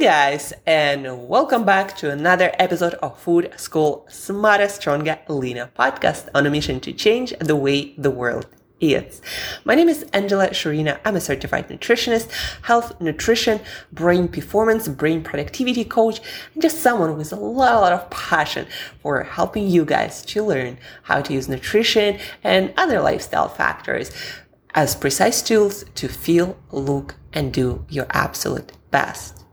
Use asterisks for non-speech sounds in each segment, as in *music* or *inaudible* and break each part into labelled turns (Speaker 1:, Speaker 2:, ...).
Speaker 1: Guys, and welcome back to another episode of Food School Smarter, Stronger, Leaner podcast on a mission to change the way the world eats. My name is Angela Shurina. I'm a certified nutritionist, health, nutrition, brain performance, brain productivity coach, and just someone with a lot of passion for helping you guys to learn how to use nutrition and other lifestyle factors as precise tools to feel, look, and do your absolute best.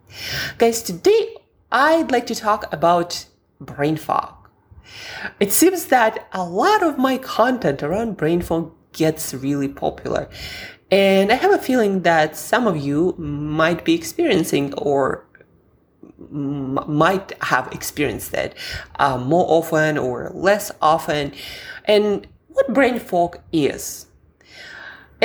Speaker 1: Guys, today I'd like to talk about brain fog. It seems that a lot of my content around brain fog gets really popular. And I have a feeling that some of you might be experiencing or might have experienced it uh, more often or less often. And what brain fog is.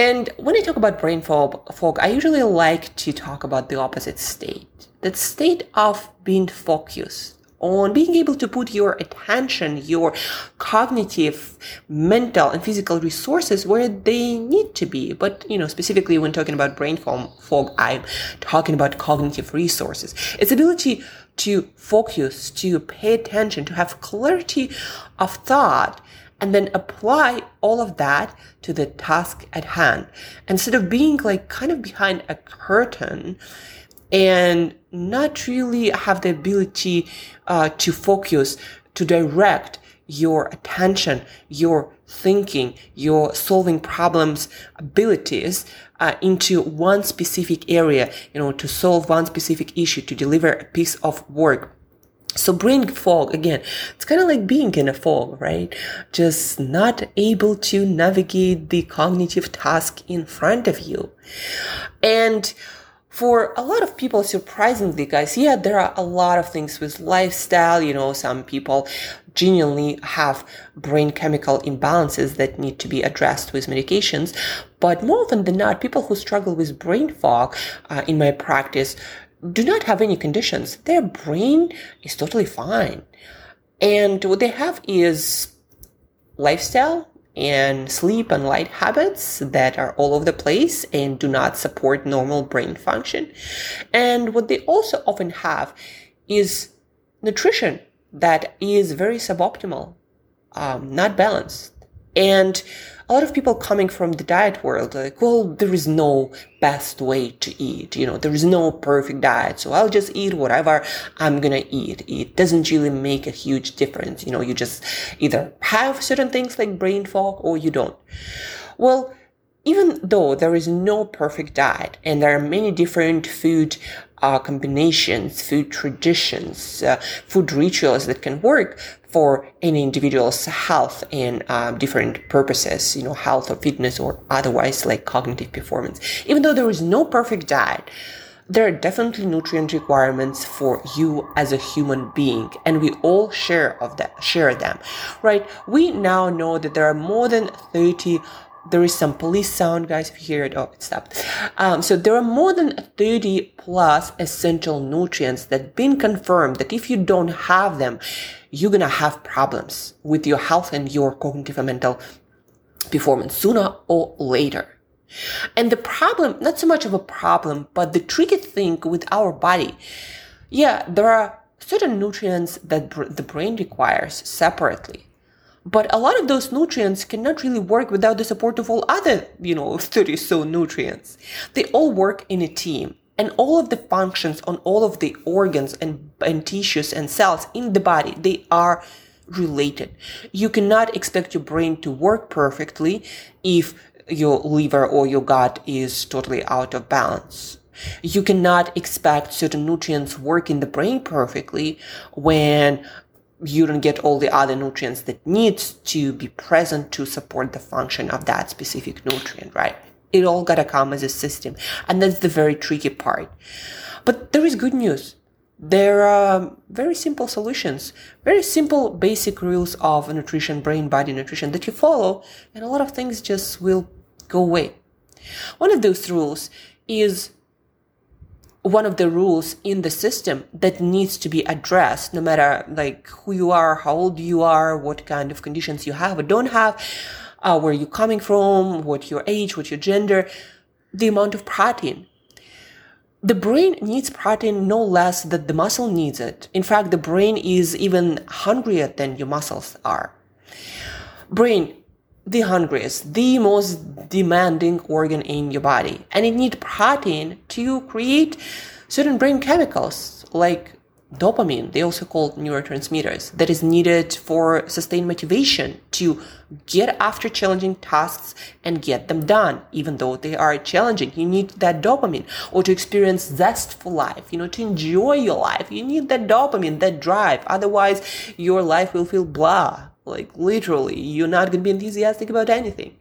Speaker 1: And when I talk about brain fog, fog, I usually like to talk about the opposite state that state of being focused on being able to put your attention, your cognitive, mental, and physical resources where they need to be. But, you know, specifically when talking about brain fog, I'm talking about cognitive resources. Its ability to focus, to pay attention, to have clarity of thought, and then apply all of that to the task at hand. Instead of being like kind of behind a curtain and not really have the ability uh, to focus, to direct your attention, your thinking, your solving problems abilities uh, into one specific area, you know, to solve one specific issue, to deliver a piece of work. So brain fog, again, it's kind of like being in a fog, right? Just not able to navigate the cognitive task in front of you. And for a lot of people, surprisingly, guys, yeah, there are a lot of things with lifestyle. You know, some people genuinely have brain chemical imbalances that need to be addressed with medications. But more often than not, people who struggle with brain fog uh, in my practice do not have any conditions. Their brain is totally fine. And what they have is lifestyle and sleep and light habits that are all over the place and do not support normal brain function. And what they also often have is nutrition that is very suboptimal, um, not balanced. And a lot of people coming from the diet world, like, well, there is no best way to eat. You know, there is no perfect diet. So I'll just eat whatever I'm going to eat. It doesn't really make a huge difference. You know, you just either have certain things like brain fog or you don't. Well, even though there is no perfect diet and there are many different food uh, combinations, food traditions, uh, food rituals that can work for any individual's health and uh, different purposes, you know, health or fitness or otherwise like cognitive performance. Even though there is no perfect diet, there are definitely nutrient requirements for you as a human being and we all share of that share them right we now know that there are more than 30 there is some police sound, guys. If you hear it, oh, it stopped. Um, so there are more than 30 plus essential nutrients that been confirmed that if you don't have them, you're gonna have problems with your health and your cognitive and mental performance sooner or later. And the problem, not so much of a problem, but the tricky thing with our body, yeah, there are certain nutrients that br- the brain requires separately. But a lot of those nutrients cannot really work without the support of all other, you know, *laughs* 30 so nutrients. They all work in a team. And all of the functions on all of the organs and, and tissues and cells in the body, they are related. You cannot expect your brain to work perfectly if your liver or your gut is totally out of balance. You cannot expect certain nutrients work in the brain perfectly when you don't get all the other nutrients that needs to be present to support the function of that specific nutrient, right? It all gotta come as a system. And that's the very tricky part. But there is good news. There are very simple solutions, very simple basic rules of nutrition, brain, body nutrition that you follow, and a lot of things just will go away. One of those rules is one of the rules in the system that needs to be addressed no matter like who you are how old you are what kind of conditions you have or don't have uh, where you're coming from what your age what your gender the amount of protein the brain needs protein no less than the muscle needs it. In fact, the brain is even hungrier than your muscles are. Brain, the hungriest, the most demanding organ in your body, and it needs protein to create certain brain chemicals like dopamine, they also called neurotransmitters, that is needed for sustained motivation to get after challenging tasks and get them done, even though they are challenging. You need that dopamine or to experience zest for life, you know, to enjoy your life. You need that dopamine, that drive. Otherwise, your life will feel blah. Like literally, you're not going to be enthusiastic about anything.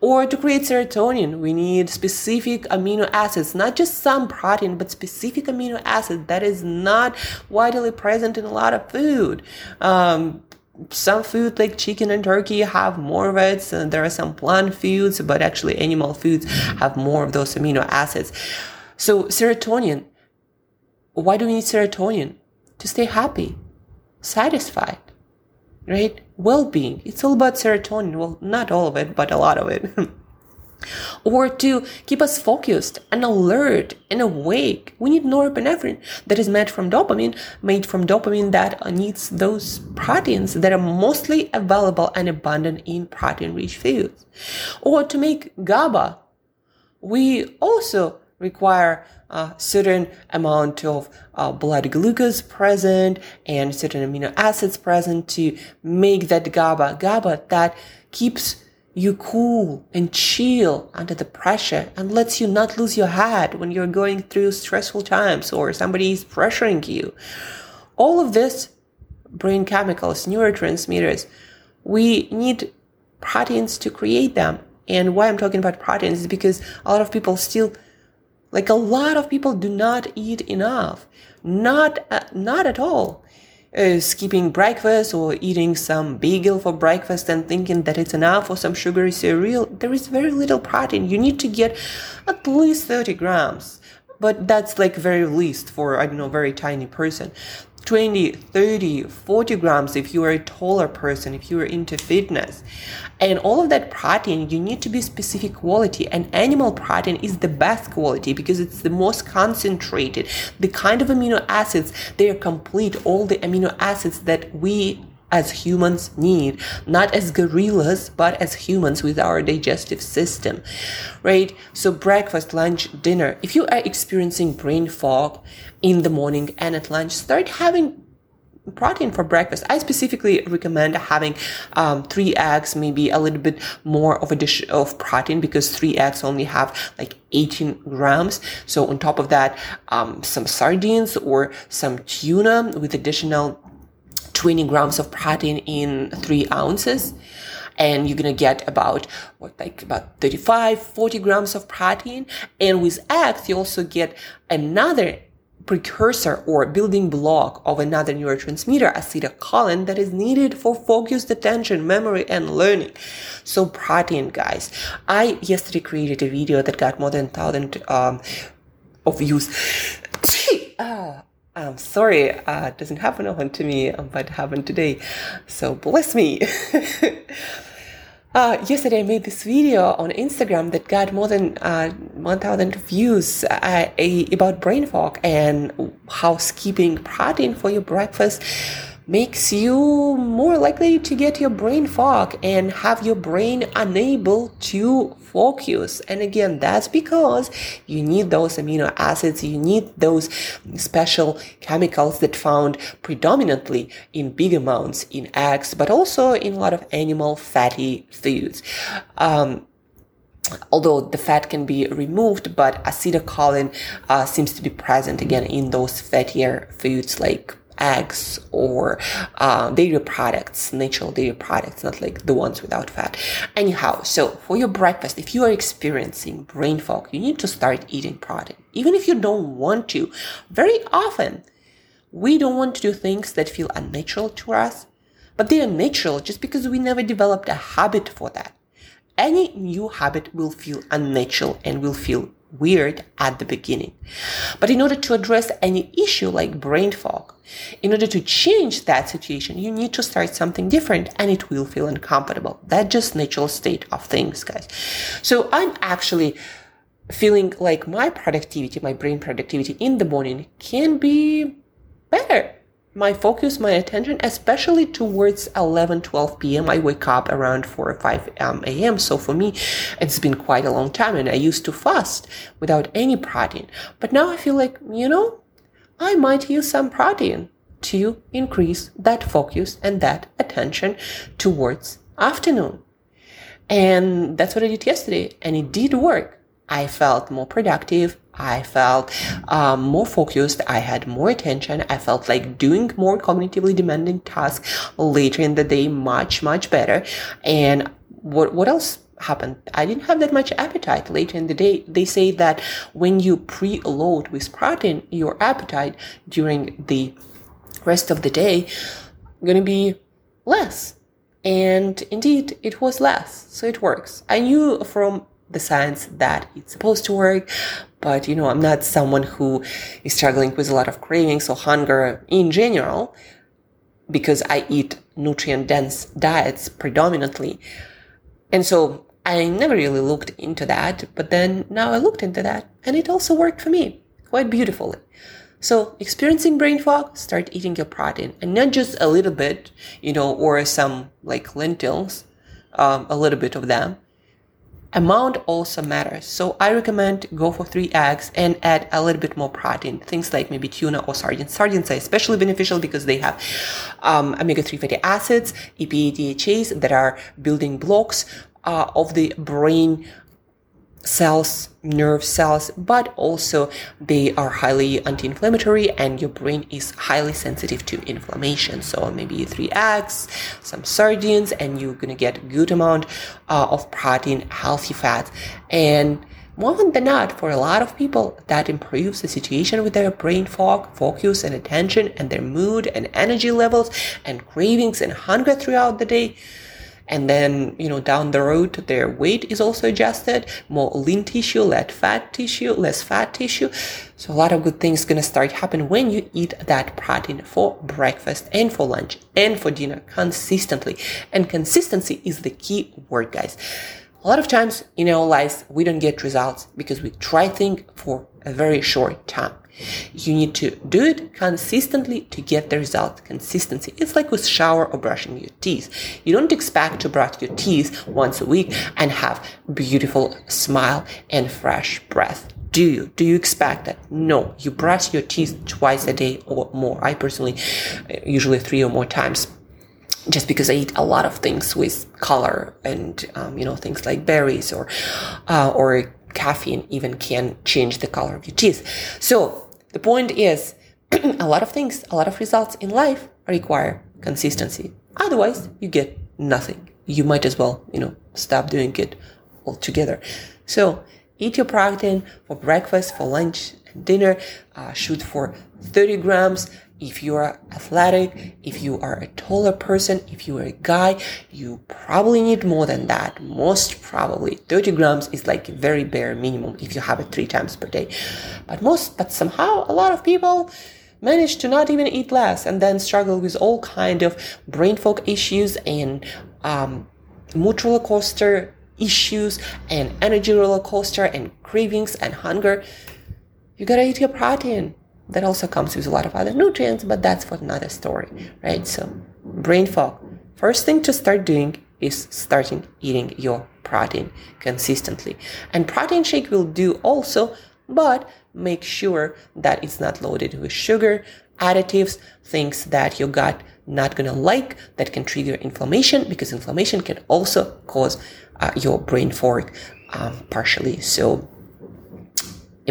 Speaker 1: Or to create serotonin, we need specific amino acids, not just some protein, but specific amino acid that is not widely present in a lot of food. Um, some food like chicken and turkey have more of it. And there are some plant foods, but actually animal foods have more of those amino acids. So serotonin, why do we need serotonin? To stay happy, satisfied right? Well-being. It's all about serotonin. Well, not all of it, but a lot of it. *laughs* or to keep us focused and alert and awake. We need norepinephrine that is made from dopamine, made from dopamine that needs those proteins that are mostly available and abundant in protein-rich foods. Or to make GABA, we also require a certain amount of uh, blood glucose present and certain amino acids present to make that GABA. GABA that keeps you cool and chill under the pressure and lets you not lose your head when you're going through stressful times or somebody is pressuring you. All of this brain chemicals, neurotransmitters, we need proteins to create them. And why I'm talking about proteins is because a lot of people still like a lot of people do not eat enough. Not, uh, not at all. Uh, skipping breakfast or eating some bagel for breakfast and thinking that it's enough or some sugary cereal, there is very little protein. You need to get at least 30 grams. But that's like very least for, I don't know, very tiny person. 20, 30, 40 grams if you are a taller person, if you are into fitness. And all of that protein, you need to be specific quality. And animal protein is the best quality because it's the most concentrated. The kind of amino acids, they are complete, all the amino acids that we as humans need, not as gorillas, but as humans with our digestive system, right? So breakfast, lunch, dinner. If you are experiencing brain fog in the morning and at lunch, start having protein for breakfast. I specifically recommend having um, three eggs, maybe a little bit more of a dish of protein because three eggs only have like 18 grams. So on top of that, um, some sardines or some tuna with additional 20 grams of protein in three ounces and you're gonna get about what like about 35 40 grams of protein. And with eggs you also get another precursor or building block of another neurotransmitter acetylcholine that is needed for focused attention memory and learning. So protein guys. I yesterday created a video that got more than 1000 um, of views. Uh, I'm sorry, uh, doesn't happen often to me, um, but happened today. So bless me. *laughs* uh, yesterday I made this video on Instagram that got more than uh, 1,000 views uh, about brain fog and how skipping protein for your breakfast makes you more likely to get your brain fog and have your brain unable to focus. And again, that's because you need those amino acids, you need those special chemicals that found predominantly in big amounts in eggs, but also in a lot of animal fatty foods. Um, although the fat can be removed, but acetylcholine uh, seems to be present again in those fattier foods like eggs or uh, dairy products, natural dairy products, not like the ones without fat. Anyhow, so for your breakfast, if you are experiencing brain fog, you need to start eating protein. Even if you don't want to, very often we don't want to do things that feel unnatural to us, but they are natural just because we never developed a habit for that. Any new habit will feel unnatural and will feel weird at the beginning. But in order to address any issue like brain fog, in order to change that situation, you need to start something different and it will feel uncomfortable. That's just natural state of things, guys. So I'm actually feeling like my productivity, my brain productivity in the morning can be better. My focus, my attention, especially towards 11, 12 p.m. I wake up around 4 or 5 um, a.m. So for me, it's been quite a long time and I used to fast without any protein. But now I feel like, you know, I might use some protein to increase that focus and that attention towards afternoon. And that's what I did yesterday. And it did work. I felt more productive. I felt um, more focused. I had more attention. I felt like doing more cognitively demanding tasks later in the day much, much better. And what, what else happened? I didn't have that much appetite later in the day. They say that when you preload with protein, your appetite during the rest of the day to be less. And indeed, it was less. So it works. I knew from the science that it's supposed to work. But, you know, I'm not someone who is struggling with a lot of cravings or hunger in general because I eat nutrient dense diets predominantly. And so I never really looked into that, but then now I looked into that and it also worked for me quite beautifully. So experiencing brain fog, start eating your protein and not just a little bit, you know, or some like lentils, um, a little bit of them Amount also matters. So I recommend go for three eggs and add a little bit more protein. Things like maybe tuna or sardines. Sardines are especially beneficial because they have um, omega-3 fatty acids, EPA, DHAs that are building blocks uh, of the brain cells, nerve cells, but also they are highly anti-inflammatory and your brain is highly sensitive to inflammation. So maybe three eggs, some sardines, and you're gonna get a good amount uh, of protein, healthy fats, and more than not, for a lot of people, that improves the situation with their brain fog, focus, and attention, and their mood and energy levels, and cravings and hunger throughout the day and then you know down the road their weight is also adjusted more lean tissue less fat tissue less fat tissue. So a lot of good things gonna start happen when you eat that protein for breakfast and for lunch and for dinner consistently. And consistency is the key word guys a lot of times in our lives we don't get results because we try things for a very short time you need to do it consistently to get the result. Consistency. It's like with shower or brushing your teeth. You don't expect to brush your teeth once a week and have beautiful smile and fresh breath. Do you? Do you expect that? No. You brush your teeth twice a day or more. I personally, uh, usually three or more times just because I eat a lot of things with color and um, you know things like berries or uh, or caffeine even can change the color of your teeth. So the point is, *clears throat* a lot of things, a lot of results in life require consistency. Otherwise, you get nothing. You might as well, you know, stop doing it altogether. So, eat your protein for breakfast, for lunch, dinner. Uh, shoot for 30 grams if you are athletic, if you are a taller person, if you are a guy, you probably need more than that. Most probably 30 grams is like a very bare minimum if you have it three times per day. But most, but somehow a lot of people manage to not even eat less and then struggle with all kind of brain fog issues and um, mood roller coaster issues and energy roller coaster and cravings and hunger. You gotta eat your protein that also comes with a lot of other nutrients, but that's for another story, right? So, brain fog. First thing to start doing is starting eating your protein consistently. And protein shake will do also, but make sure that it's not loaded with sugar, additives, things that your gut not gonna like that can trigger inflammation because inflammation can also cause uh, your brain fog um, partially. So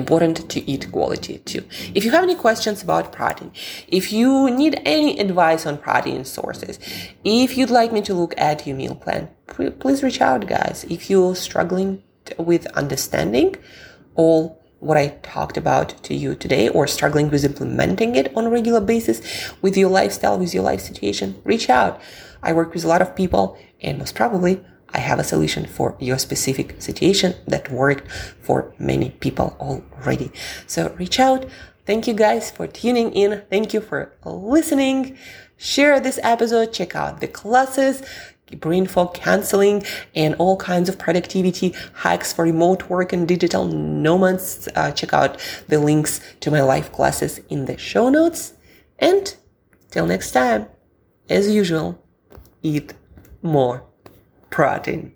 Speaker 1: important to eat quality too. If you have any questions about protein, if you need any advice on protein sources, if you'd like me to look at your meal plan, please reach out, guys. If you're struggling with understanding all what I talked about to you today or struggling with implementing it on a regular basis with your lifestyle, with your life situation, reach out. I work with a lot of people and most probably I have a solution for your specific situation that worked for many people already. So reach out. Thank you guys for tuning in. Thank you for listening. Share this episode. Check out the classes. brain fog canceling, and all kinds of productivity hacks for remote work and digital nomads, uh, check out the links to my live classes in the show notes. And till next time, as usual, eat more protein.